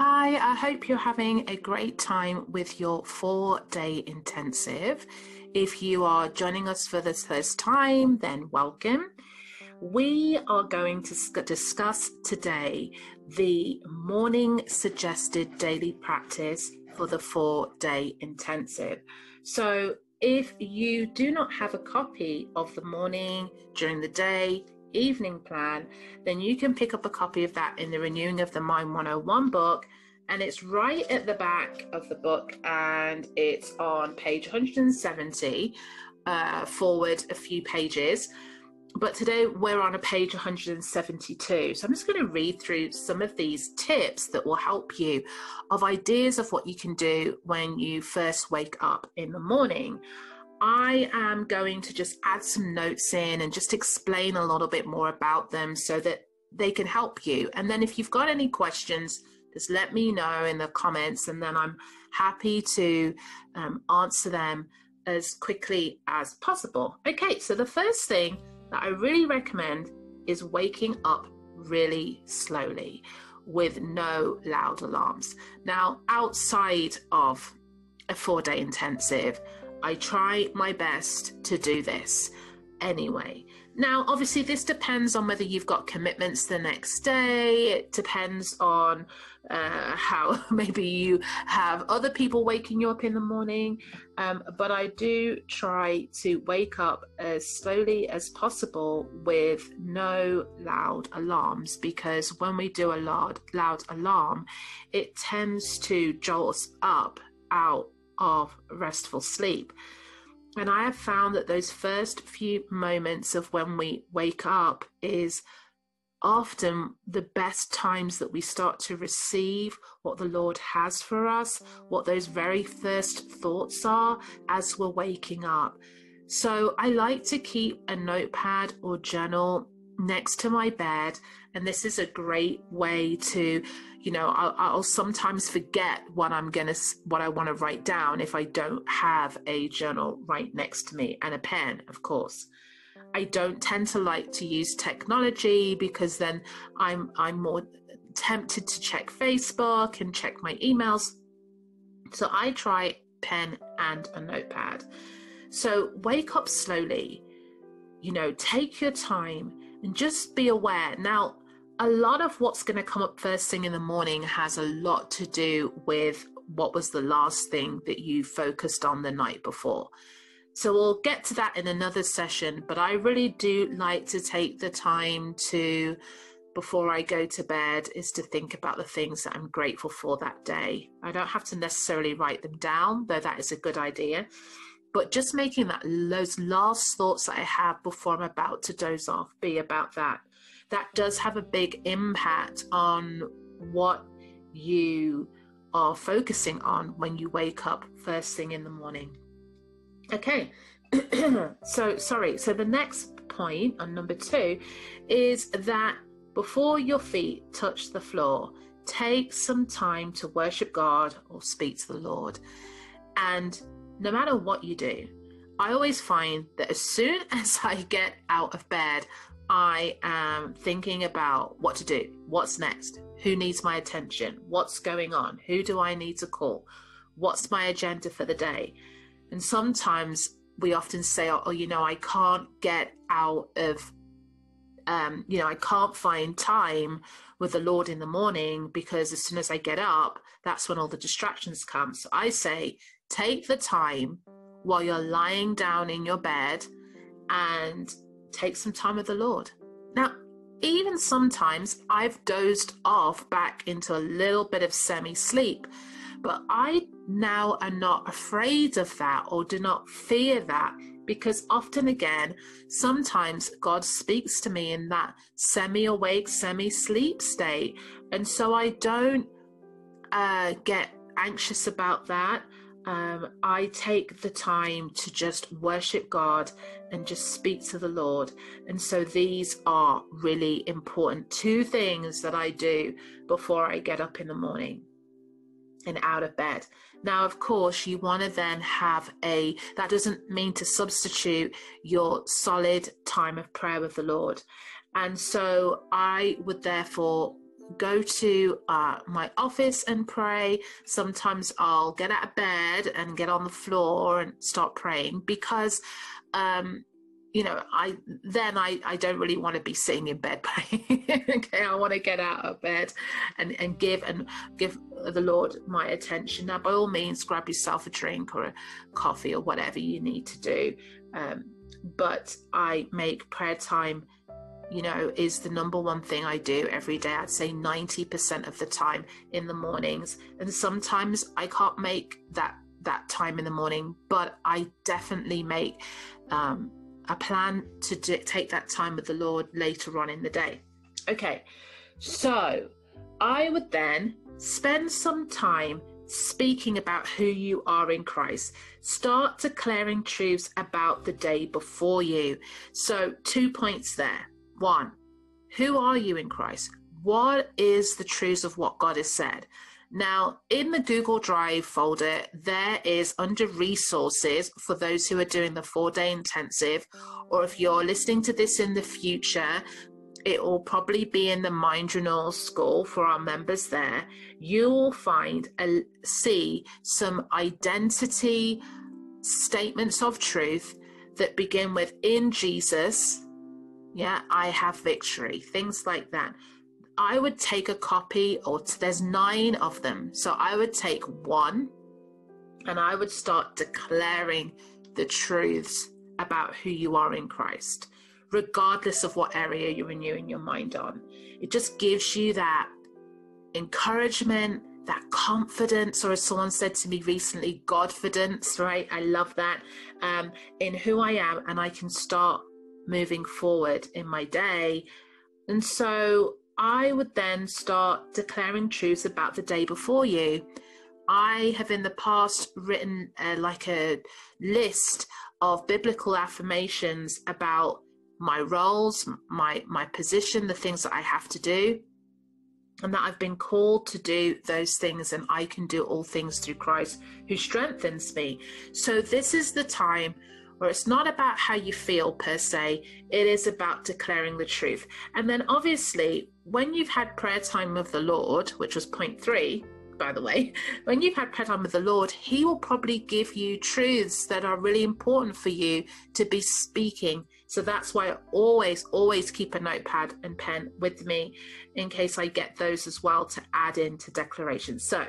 Hi, I hope you're having a great time with your four day intensive. If you are joining us for the first time, then welcome. We are going to discuss today the morning suggested daily practice for the four day intensive. So, if you do not have a copy of the morning, during the day, evening plan, then you can pick up a copy of that in the Renewing of the Mind 101 book. And it's right at the back of the book, and it's on page 170, uh, forward a few pages. But today we're on a page 172. So I'm just going to read through some of these tips that will help you of ideas of what you can do when you first wake up in the morning. I am going to just add some notes in and just explain a little bit more about them so that they can help you. And then if you've got any questions, just let me know in the comments, and then I'm happy to um, answer them as quickly as possible. Okay, so the first thing that I really recommend is waking up really slowly with no loud alarms. Now, outside of a four day intensive, I try my best to do this anyway. Now, obviously, this depends on whether you've got commitments the next day. It depends on uh, how maybe you have other people waking you up in the morning. Um, but I do try to wake up as slowly as possible with no loud alarms because when we do a loud, loud alarm, it tends to jolt us up out of restful sleep. And I have found that those first few moments of when we wake up is often the best times that we start to receive what the Lord has for us, what those very first thoughts are as we're waking up. So I like to keep a notepad or journal next to my bed. And this is a great way to you know I'll, I'll sometimes forget what i'm gonna what i want to write down if i don't have a journal right next to me and a pen of course. I don't tend to like to use technology because then i'm i'm more tempted to check facebook and check my emails. So i try pen and a notepad. So wake up slowly. You know take your time and just be aware now a lot of what's going to come up first thing in the morning has a lot to do with what was the last thing that you focused on the night before. So we'll get to that in another session, but I really do like to take the time to, before I go to bed, is to think about the things that I'm grateful for that day. I don't have to necessarily write them down, though that is a good idea. But just making that those last thoughts that I have before I'm about to doze off be about that that does have a big impact on what you are focusing on when you wake up first thing in the morning. Okay, so sorry. So the next point on number two is that before your feet touch the floor, take some time to worship God or speak to the Lord. And no matter what you do, I always find that as soon as I get out of bed, I am thinking about what to do, what's next, who needs my attention, what's going on, who do I need to call, what's my agenda for the day. And sometimes we often say, oh, you know, I can't get out of, um, you know, I can't find time with the Lord in the morning because as soon as I get up, that's when all the distractions come. So I say, take the time while you're lying down in your bed and take some time with the Lord. Now, even sometimes I've dozed off back into a little bit of semi sleep, but I now am not afraid of that or do not fear that because often again, sometimes God speaks to me in that semi awake, semi sleep state. And so I don't uh, get anxious about that um, I take the time to just worship God and just speak to the Lord. And so these are really important two things that I do before I get up in the morning and out of bed. Now, of course, you want to then have a, that doesn't mean to substitute your solid time of prayer with the Lord. And so I would therefore go to uh, my office and pray. Sometimes I'll get out of bed and get on the floor and start praying because um, you know i then i i don't really want to be sitting in bed praying okay? I want to get out of bed and and give and give the lord my attention. Now by all means grab yourself a drink or a coffee or whatever you need to do. Um, but i make prayer time you know is the number one thing i do every day i'd say 90% of the time in the mornings and sometimes i can't make that that time in the morning but i definitely make um, a plan to take that time with the Lord later on in the day. Okay, so I would then spend some time speaking about who you are in Christ. Start declaring truths about the day before you. So, two points there. One, who are you in Christ? What is the truth of what God has said? Now, in the Google Drive folder, there is under resources for those who are doing the four day intensive, or if you're listening to this in the future, it will probably be in the Mind Journal School for our members there. You will find a see some identity statements of truth that begin with in Jesus. Yeah, I have victory. Things like that. I would take a copy, or t- there's nine of them. So I would take one and I would start declaring the truths about who you are in Christ, regardless of what area you're renewing your mind on. It just gives you that encouragement, that confidence, or as someone said to me recently, Godfidence, right? I love that um, in who I am, and I can start moving forward in my day. And so I would then start declaring truths about the day before you. I have in the past written uh, like a list of biblical affirmations about my roles, my my position, the things that I have to do, and that I've been called to do those things, and I can do all things through Christ who strengthens me. So this is the time where it's not about how you feel per se, it is about declaring the truth. And then obviously, when you've had prayer time with the Lord, which was point three, by the way, when you've had prayer time with the Lord, He will probably give you truths that are really important for you to be speaking. So that's why I always, always keep a notepad and pen with me in case I get those as well to add into declarations. So,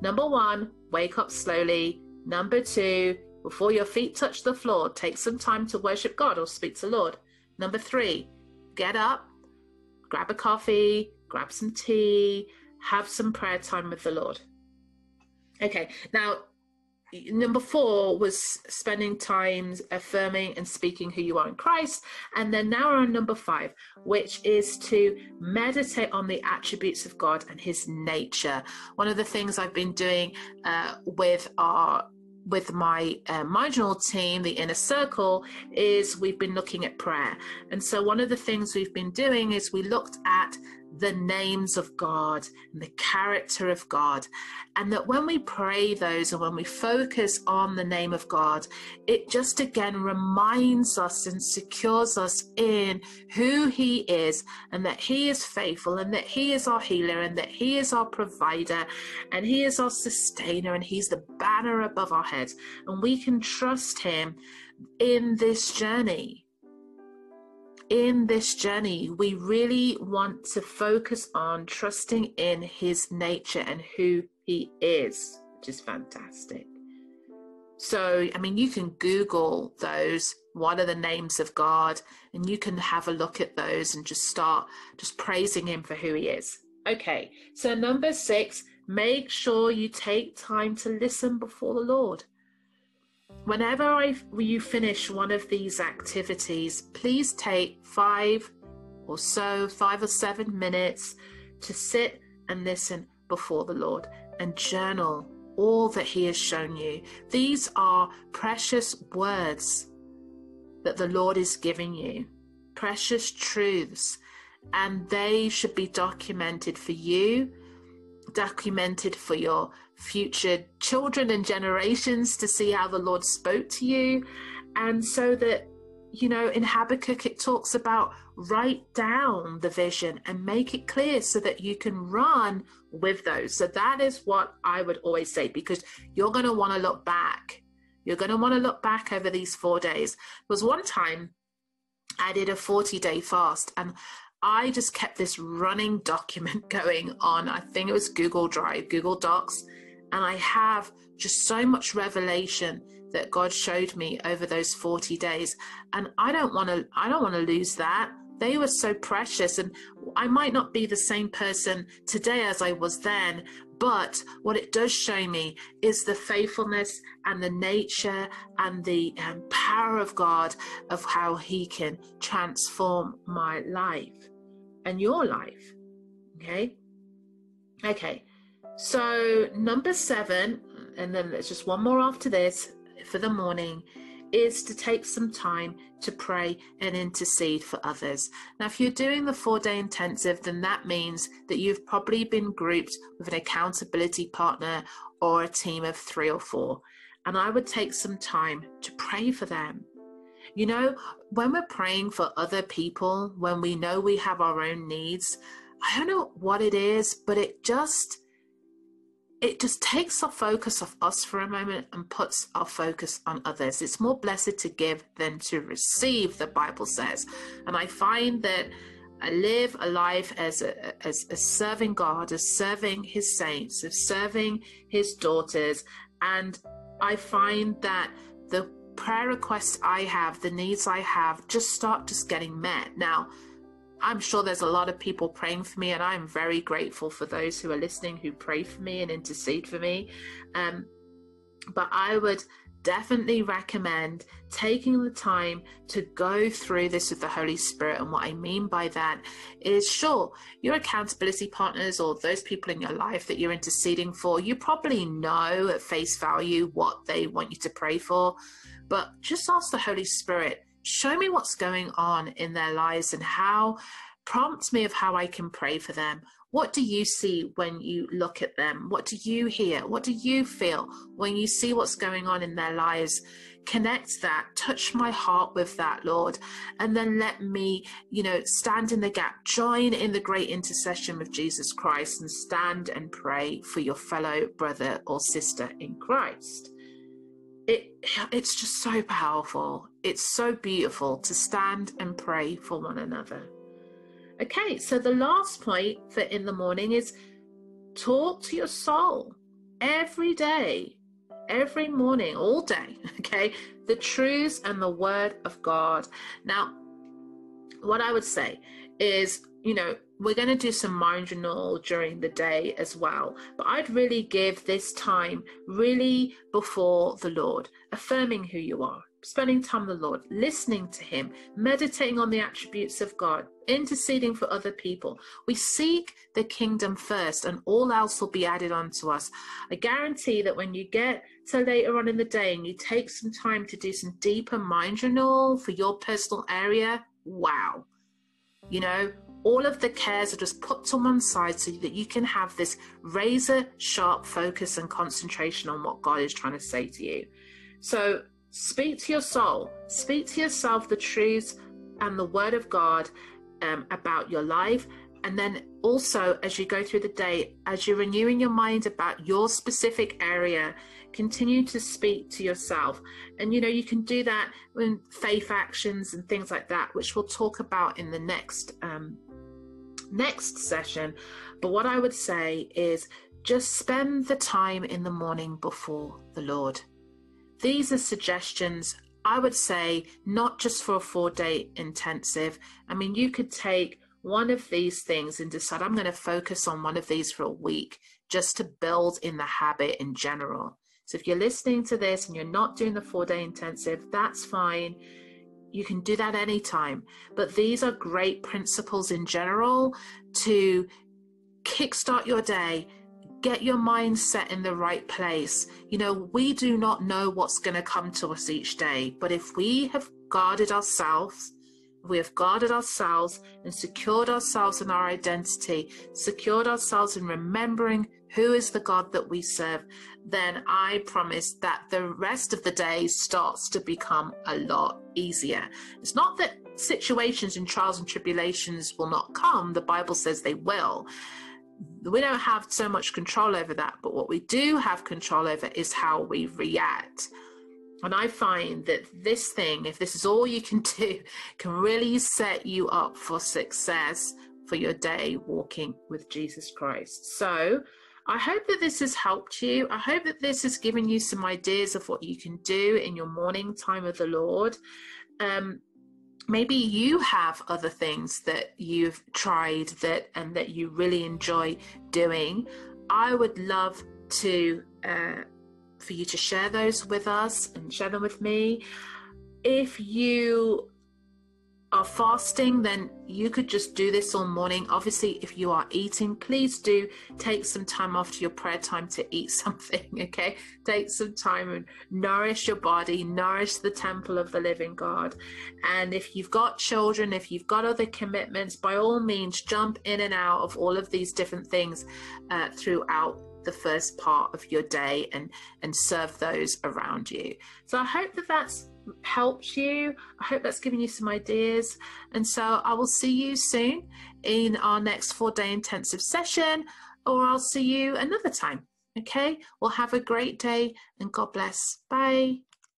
number one, wake up slowly. Number two, before your feet touch the floor, take some time to worship God or speak to Lord. Number three, get up, grab a coffee, grab some tea, have some prayer time with the Lord. Okay, now number four was spending time affirming and speaking who you are in Christ. And then now we're on number five, which is to meditate on the attributes of God and his nature. One of the things I've been doing uh, with our with my uh, marginal team, the inner circle, is we've been looking at prayer. And so, one of the things we've been doing is we looked at the names of God and the character of God. And that when we pray those and when we focus on the name of God, it just again reminds us and secures us in who He is and that He is faithful and that He is our healer and that He is our provider and He is our sustainer and He's the banner above our heads. And we can trust Him in this journey in this journey, we really want to focus on trusting in his nature and who he is, which is fantastic. So, I mean, you can Google those. What are the names of God? And you can have a look at those and just start just praising him for who he is. Okay, so number six, make sure you take time to listen before the Lord. Whenever I, you finish one of these activities, please take five or so, five or seven minutes to sit and listen before the Lord and journal all that He has shown you. These are precious words that the Lord is giving you, precious truths, and they should be documented for you, documented for your future children and generations to see how the Lord spoke to you, and so that you know, in Habakkuk, it talks about write down the vision and make it clear so that you can run with those. So that is what I would always say because you're going to want to look back. You're going to want to look back over these four days. There was one time I did a 40 day fast and I just kept this running document going on. I think it was Google Drive, Google Docs. And I have just so much revelation that God showed me over those 40 days. And I don't want to, I don't want to lose that. They were so precious. And I might not be the same person today as I was then, but what it does show me is the faithfulness and the nature and the um, power of God of how He can transform my life and your life. Okay. Okay. So, number seven, and then there's just one more after this for the morning, is to take some time to pray and intercede for others. Now, if you're doing the four day intensive, then that means that you've probably been grouped with an accountability partner or a team of three or four. And I would take some time to pray for them you know, when we're praying for other people, when we know we have our own needs, I don't know what it is, but it just it just takes our focus off us for a moment and puts our focus on others. It's more blessed to give than to receive, the Bible says. And I find that I live a life as, a, as, as serving God, as serving His saints, as serving His daughters. And I find that the prayer requests I have, the needs I have, just start just getting met. Now, I'm sure there's a lot of people praying for me, and I'm very grateful for those who are listening who pray for me and intercede for me. Um, but I would definitely recommend taking the time to go through this with the Holy Spirit. And what I mean by that is sure, your accountability partners or those people in your life that you're interceding for, you probably know at face value what they want you to pray for. But just ask the Holy Spirit, show me what's going on in their lives and how, prompt me of how I can pray for them. What do you see when you look at them? What do you hear? What do you feel when you see what's going on in their lives? Connect that, touch my heart with that, Lord, and then let me, you know, stand in the gap, join in the great intercession of Jesus Christ, and stand and pray for your fellow brother or sister in Christ it it's just so powerful. It's so beautiful to stand and pray for one another. Okay, so the last point for in the morning is talk to your soul every day, every morning, all day. Okay, the truths and the word of God. Now, what I would say is, you know, we're going to do some mind journal during the day as well. But I'd really give this time really before the Lord, affirming who you are, spending time with the Lord, listening to Him, meditating on the attributes of God, interceding for other people. We seek the kingdom first, and all else will be added onto us. I guarantee that when you get to later on in the day and you take some time to do some deeper mind journal for your personal area, wow. You know, all of the cares are just put to one side so that you can have this razor sharp focus and concentration on what God is trying to say to you. So speak to your soul, speak to yourself the truths and the word of God um, about your life. And then also, as you go through the day, as you're renewing your mind about your specific area, continue to speak to yourself. And you know, you can do that in faith actions and things like that, which we'll talk about in the next um, next session. But what I would say is just spend the time in the morning before the Lord. These are suggestions, I would say, not just for a four day intensive. I mean, you could take one of these things and decide, I'm going to focus on one of these for a week just to build in the habit in general. So if you're listening to this and you're not doing the four day intensive, that's fine you can do that anytime. But these are great principles in general to kickstart your day, get your mind set in the right place. You know, we do not know what's going to come to us each day, but if we have guarded ourselves, we have guarded ourselves and secured ourselves in our identity, secured ourselves in remembering who is the God that we serve, then I promise that the rest of the day starts to become a lot easier. It's not that situations and trials and tribulations will not come, the Bible says they will. We don't have so much control over that, but what we do have control over is how we react. And I find that this thing, if this is all you can do, can really set you up for success for your day walking with Jesus Christ. So I hope that this has helped you. I hope that this has given you some ideas of what you can do in your morning time of the Lord. Um, maybe you have other things that you've tried that and that you really enjoy doing. I would love to. Uh, for you to share those with us and share them with me. If you are fasting, then you could just do this all morning. Obviously, if you are eating, please do take some time after your prayer time to eat something, okay? Take some time and nourish your body, nourish the temple of the living God. And if you've got children, if you've got other commitments, by all means, jump in and out of all of these different things uh, throughout the first part of your day and and serve those around you so i hope that that's helped you. I hope that's given you some ideas. And so i will see you soon in our next four day intensive session or i'll see you another time. Okay? Well have a great day and god bless. Bye